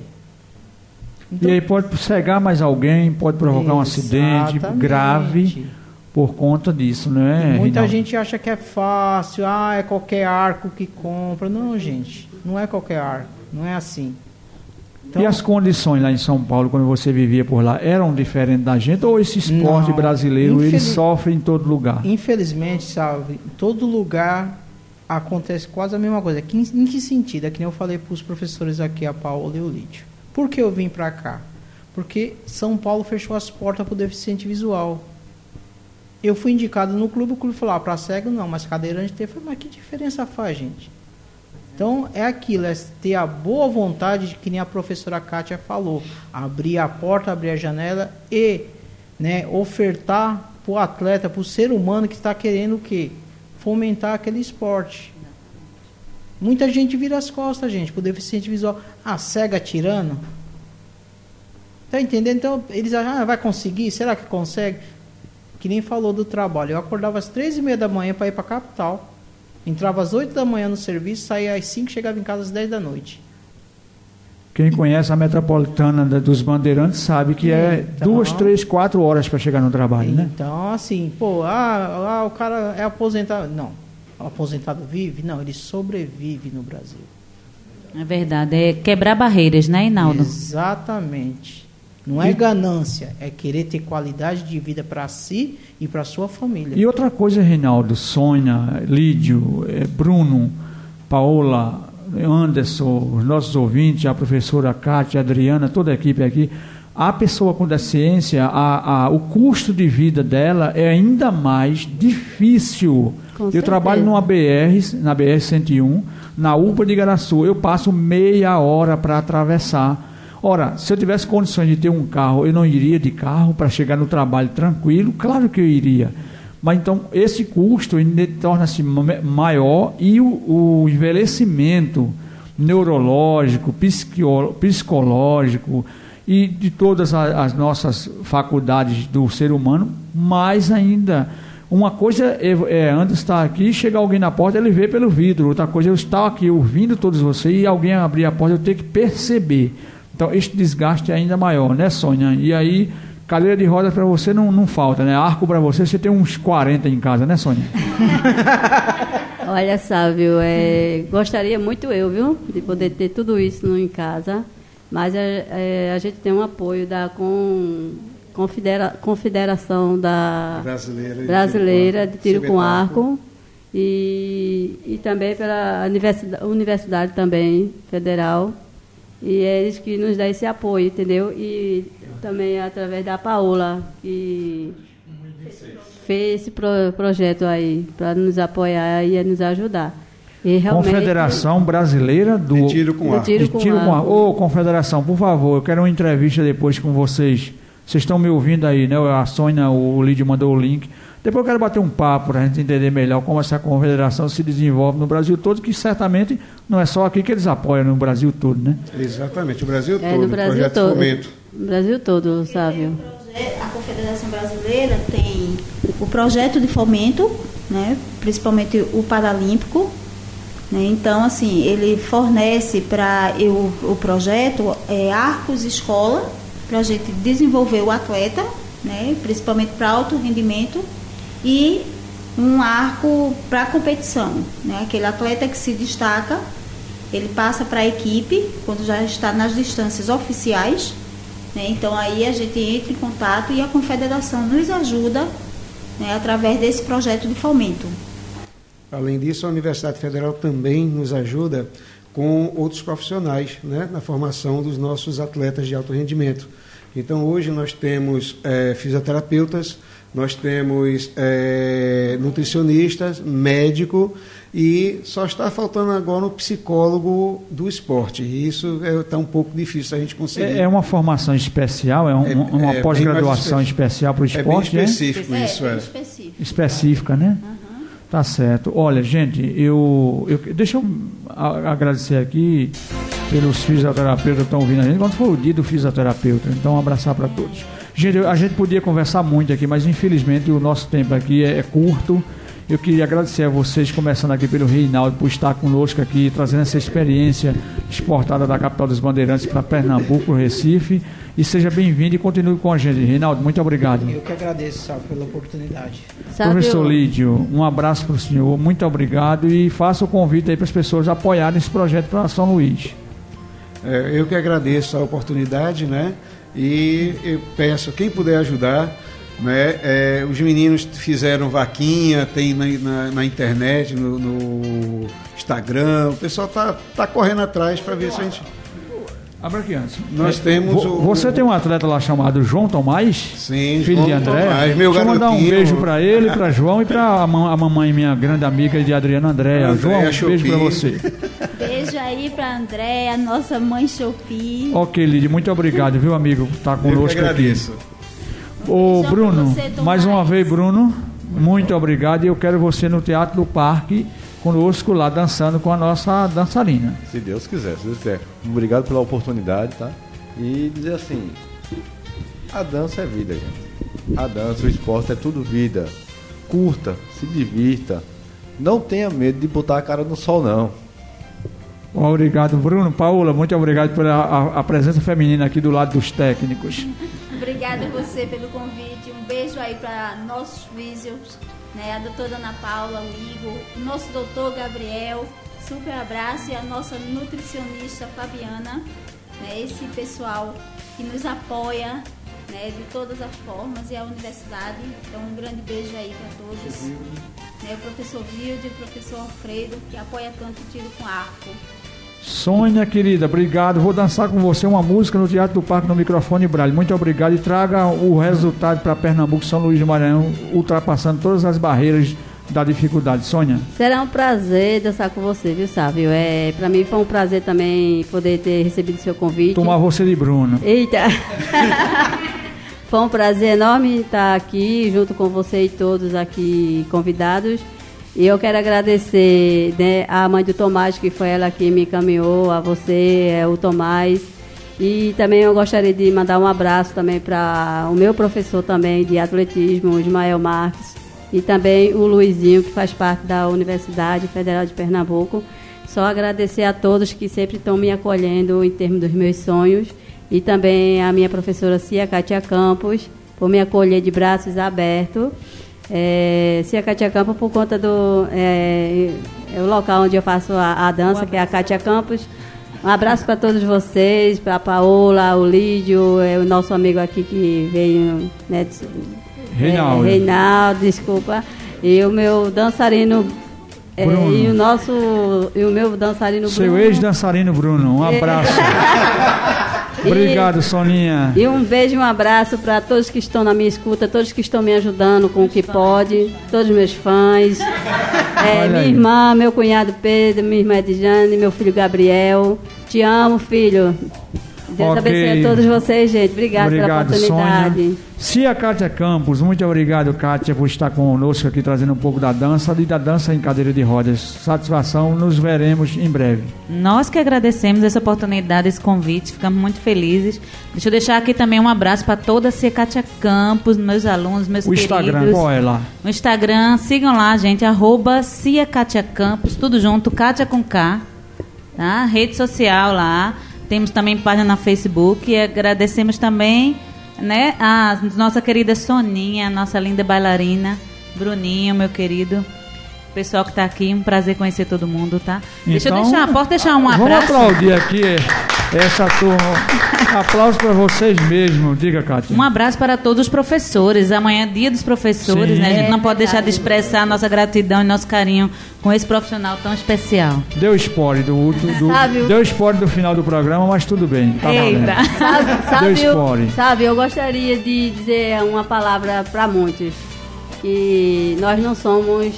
Então, e aí pode cegar mais alguém, pode provocar um acidente grave por conta disso, não é? muita gente acha que é fácil, ah, é qualquer arco que compra. Não, gente, não é qualquer arco, não é assim. Então, e as condições lá em São Paulo, quando você vivia por lá, eram diferentes da gente? Ou esse esporte não, brasileiro, ele sofre em todo lugar? Infelizmente, sabe, em todo lugar acontece quase a mesma coisa. em, em que sentido? É que nem eu falei para os professores aqui, a Paula e o Lídio. Por que eu vim para cá? Porque São Paulo fechou as portas para o deficiente visual. Eu fui indicado no clube, o clube falou, ah, para cego não, mas cadeirante tem. Eu falei, mas que diferença faz, gente? Então é aquilo, é ter a boa vontade de que nem a professora Kátia falou, abrir a porta, abrir a janela e né, ofertar para o atleta, para o ser humano que está querendo o quê? Fomentar aquele esporte. Muita gente vira as costas, gente, o deficiente visual. Ah, cega tirando. Tá entendendo? Então, eles acham, ah, vai conseguir? Será que consegue? Que nem falou do trabalho. Eu acordava às três e meia da manhã para ir para a capital Entrava às 8 da manhã no serviço, saía às 5, chegava em casa às 10 da noite. Quem conhece a metropolitana dos bandeirantes sabe que é então, duas, três, quatro horas para chegar no trabalho, então, né? Então, assim, pô, ah, ah, o cara é aposentado. Não, o aposentado vive? Não, ele sobrevive no Brasil. É verdade, é quebrar barreiras, né, Inaldo? Exatamente. Não é ganância, é querer ter qualidade de vida para si e para sua família. E outra coisa, Reinaldo, Sônia, Lídio, eh, Bruno, Paola, Anderson, os nossos ouvintes, a professora Kátia, a Adriana, toda a equipe aqui, a pessoa com deficiência, a, a, o custo de vida dela é ainda mais difícil. Com eu certeza. trabalho numa BR, na BR 101, na UPA de Garaçu. Eu passo meia hora para atravessar Ora, se eu tivesse condições de ter um carro, eu não iria de carro para chegar no trabalho tranquilo? Claro que eu iria. Mas então esse custo torna-se maior e o, o, envelhecimento neurológico, psicológico e de todas as nossas faculdades do ser humano, mais ainda. Uma coisa é, é antes estar aqui, chegar alguém na porta, ele vê pelo vidro. Outra coisa é eu estar aqui ouvindo todos vocês e alguém abrir a porta, eu ter que perceber. Então, este desgaste é ainda maior, né, Sônia? E aí, cadeira de rodas para você não, não falta, né? Arco para você, você tem uns 40 em casa, né, Sônia? Olha, Sávio, é, gostaria muito eu, viu, de poder ter tudo isso em casa, mas é, é, a gente tem um apoio da com, confedera, Confederação da Brasileira de Brasileira Tiro de Tiro com com Arco. Arco e, e também pela universidade, universidade também federal e é eles que nos dão esse apoio, entendeu? E também através da Paola que fez esse pro- projeto aí para nos apoiar e nos ajudar. E Confederação Brasileira do De tiro com arco. tiro de com tiro com arco. arco. Ô, Confederação, por favor, eu quero uma entrevista depois com vocês. Vocês estão me ouvindo aí, né? A Sônia, o Lídio mandou o link. Depois eu quero bater um papo para a gente entender melhor como essa confederação se desenvolve no Brasil todo, que certamente não é só aqui que eles apoiam, no Brasil todo, né? Exatamente, o Brasil é todo, no Brasil projeto todo. de fomento. No Brasil todo, Sávio. A Confederação Brasileira tem o projeto de fomento, né, principalmente o Paralímpico. né, então, assim, ele fornece para o, o projeto é, arcos escola, para a gente desenvolver o atleta, né, principalmente para alto rendimento, e um arco para competição. Né, aquele atleta que se destaca, ele passa para a equipe, quando já está nas distâncias oficiais, né? Então aí a gente entra em contato e a confederação nos ajuda né, através desse projeto de fomento. Além disso, a Universidade Federal também nos ajuda com outros profissionais né, na formação dos nossos atletas de alto rendimento. Então, hoje nós temos eh, fisioterapeutas, nós temos eh, nutricionistas, médico e só está faltando agora um psicólogo do esporte. E isso está um pouco difícil a gente conseguir. É, é uma formação especial, é, um- É- é uma pós-graduação especial para o é bem esporte, né? específico isso, é, é. bem específico. específica, né? Tá certo. Olha, gente, eu, eu deixa eu agradecer aqui pelos fisioterapeutas que estão ouvindo a gente. Quando foi o dia do fisioterapeuta, então um abraçar para todos. Gente, a gente podia conversar muito aqui, mas infelizmente o nosso tempo aqui é, é curto. Eu queria agradecer a vocês, começando aqui pelo Reinaldo, por estar conosco aqui, trazendo essa experiência exportada da capital dos Bandeirantes para Pernambuco, Recife. E seja bem-vindo e continue com a gente. Reinaldo, muito obrigado. Eu que agradeço, Sal, pela oportunidade. Sávio, Professor Lídio, um abraço para o senhor, muito obrigado e faça o convite aí para as pessoas apoiarem esse projeto para São Luís. É, eu que agradeço a oportunidade, né? E eu peço, quem puder ajudar, né? é, os meninos fizeram vaquinha, tem na, na- na internet, no, no Instagram, o pessoal tá, tá correndo atrás para ver se a gente. Abra aqui antes. Nós temos Vo- o- Você tem um atleta lá chamado João Tomás? Sim, Filho João de André. Tomás, meu Deixa eu mandar um beijo para ele, para João e para a, ma- a mamãe, minha grande amiga de Adriana Andréa. Andréa João, um beijo para você. Aí para Andréa, nossa mãe Chopi. Ok, Lídio, muito obrigado, viu, amigo, por estar Eu que conosco aqui. agradeço. Ô, Beijão Bruno, mais uma vez, Bruno, muito obrigado e eu quero você no Teatro do Parque conosco lá dançando com a nossa dançarina. Se Deus quiser, se Deus quiser. Obrigado pela oportunidade, tá? E dizer assim, a dança é vida, gente. A dança, o esporte é tudo vida. Curta, se divirta. Não tenha medo de botar a cara no sol, não. Obrigado, Bruno. Paula, muito obrigado pela a, a presença feminina aqui do lado dos técnicos. Obrigada a você pelo convite. Um beijo aí para nossos físios, né? A doutora Ana Paula, o Igor, o nosso doutor Gabriel. Super abraço e a nossa nutricionista Fabiana, né? Esse pessoal que nos apoia, né? De todas as formas e a universidade. Então um grande beijo aí para todos. Né? O professor Vilde, o professor Alfredo, que apoia tanto o tiro com arco. Sônia, querida, obrigado. Vou dançar com você uma música no Teatro do Parque no microfone Braille. Muito obrigado e traga o resultado para Pernambuco, São Luís do Maranhão, ultrapassando todas as barreiras da dificuldade. Sônia, Será um prazer dançar com você, viu, Sávio? É, para mim foi um prazer também poder ter recebido seu convite. tomar você de Bruno. Eita! Foi um prazer enorme estar aqui junto com você e todos aqui convidados. E eu quero agradecer né, a mãe do Tomás, que foi ela que me encaminhou, a você, é, o Tomás. E também eu gostaria de mandar um abraço também para o meu professor também de atletismo, Ismael Marques, e também o Luizinho, que faz parte da Universidade Federal de Pernambuco. Só agradecer a todos que sempre estão me acolhendo em termos dos meus sonhos e também a minha professora Cia Cátia Campos por me acolher de braços abertos. É, Cia Cátia Campos por conta do é, é o local onde eu faço a, a dança, que é a Cátia Campos. Um abraço para todos vocês, para a Paola, o Lídio, é, o nosso amigo aqui que veio, né, Reinaldo. É, Reinaldo, desculpa. E o meu dançarino. é, e o nosso. E o meu dançarino Seu Bruno. ex-dançarino Bruno, um abraço. Obrigado, Soninha. E um beijo e um abraço para todos que estão na minha escuta, todos que estão me ajudando com o que pode, todos os meus fãs. É, minha irmã, meu cunhado Pedro, minha irmã Edjane, meu filho Gabriel. Te amo, filho. Deus Ok. abençoe a todos vocês, gente. Obrigada pela Obrigado, oportunidade. Sônia. Cia Kátia Campos, muito obrigado, Kátia, por estar conosco aqui trazendo um pouco da dança e da dança em cadeira de rodas. Satisfação, nos veremos em breve. Nós que agradecemos essa oportunidade, esse convite, ficamos muito felizes. Deixa eu deixar aqui também um abraço para toda a Cicatia Campos, meus alunos, meus O Instagram, queridos. qual é lá? No Instagram, sigam lá, gente, arroba Cia Kátia Campos, tudo junto, Kátia com K, tá? Rede social lá. Temos também página na Facebook e agradecemos também, né, a nossa querida Soninha, nossa linda bailarina, Bruninho, meu querido. Pessoal que está aqui, um prazer conhecer todo mundo, tá? Deixa eu Então, deixar, posso deixar um Vamos abraço? aplaudir aqui essa turma. Aplausos para vocês mesmo. Diga, Kátia. Um abraço para todos os professores. Amanhã é dia dos professores, Sim. né? A gente não É pode deixar de expressar a nossa gratidão e nosso carinho com esse profissional tão especial. Deu spoiler do, último- do, Sabe deu spoiler do final do programa, mas tudo bem. Tá. Eita! Sabe, Deu sabe, spoiler. eu, sabe, eu gostaria de dizer uma palavra para muitos. Que nós não somos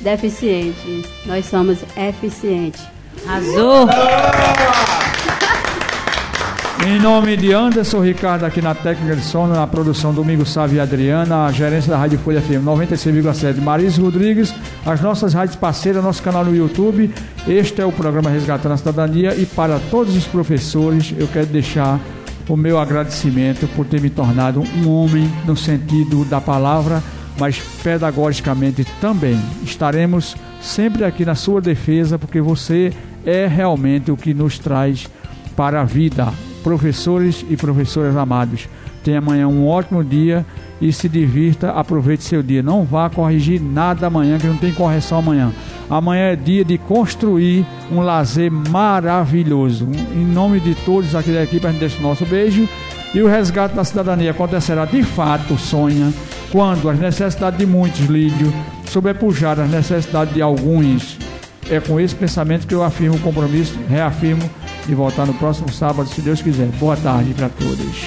deficientes, nós somos eficientes. Arrasou! Em nome de Anderson Ricardo, aqui na técnica de som, na produção Domingo Sávio e Adriana, a gerência da Rádio Folha FM 96,7, Marisa Rodrigues, as nossas rádios parceiras, nosso canal no YouTube. Este é o programa Resgatando a Cidadania e para todos os professores eu quero deixar o meu agradecimento por ter me tornado um homem no sentido da palavra, mas pedagogicamente também. Estaremos sempre aqui na sua defesa porque você é realmente o que nos traz para a vida. Professores e professoras amados, tenha amanhã um ótimo dia e se divirta, aproveite seu dia. Não vá corrigir nada amanhã, que não tem correção amanhã. Amanhã é dia de construir um lazer maravilhoso. Em nome de todos aqui da equipe, a gente deixa o nosso beijo. E o resgate da cidadania acontecerá de fato, sonha, quando as necessidades de muitos, Lídio, sobrepujar as necessidades de alguns. É com esse pensamento que eu afirmo o compromisso, reafirmo de voltar no próximo sábado, se Deus quiser. Boa tarde para todos.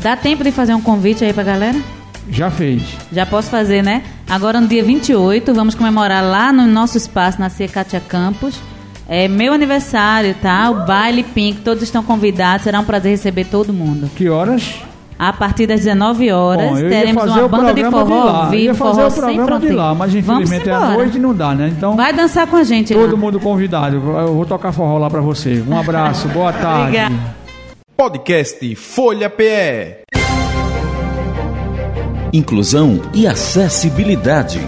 Dá tempo de fazer um convite aí pra galera? Já fez. Já posso fazer, né? Agora no dia 28, vamos comemorar lá no nosso espaço, na Cia Cátia Campos. É meu aniversário, tá? O baile Pink, todos estão convidados. Será um prazer receber todo mundo. Que horas? A partir das 19 horas, Bom, teremos uma banda de forró Eu vivo, ia fazer forró o sem de fronteira. lá, mas Vamos infelizmente é à embora. noite e não dá, né? Então, Vai dançar com a gente todo lá. mundo convidado. Eu vou tocar forró lá para você. Um abraço, boa tarde. Obrigada. Podcast Folha PE. Inclusão e acessibilidade.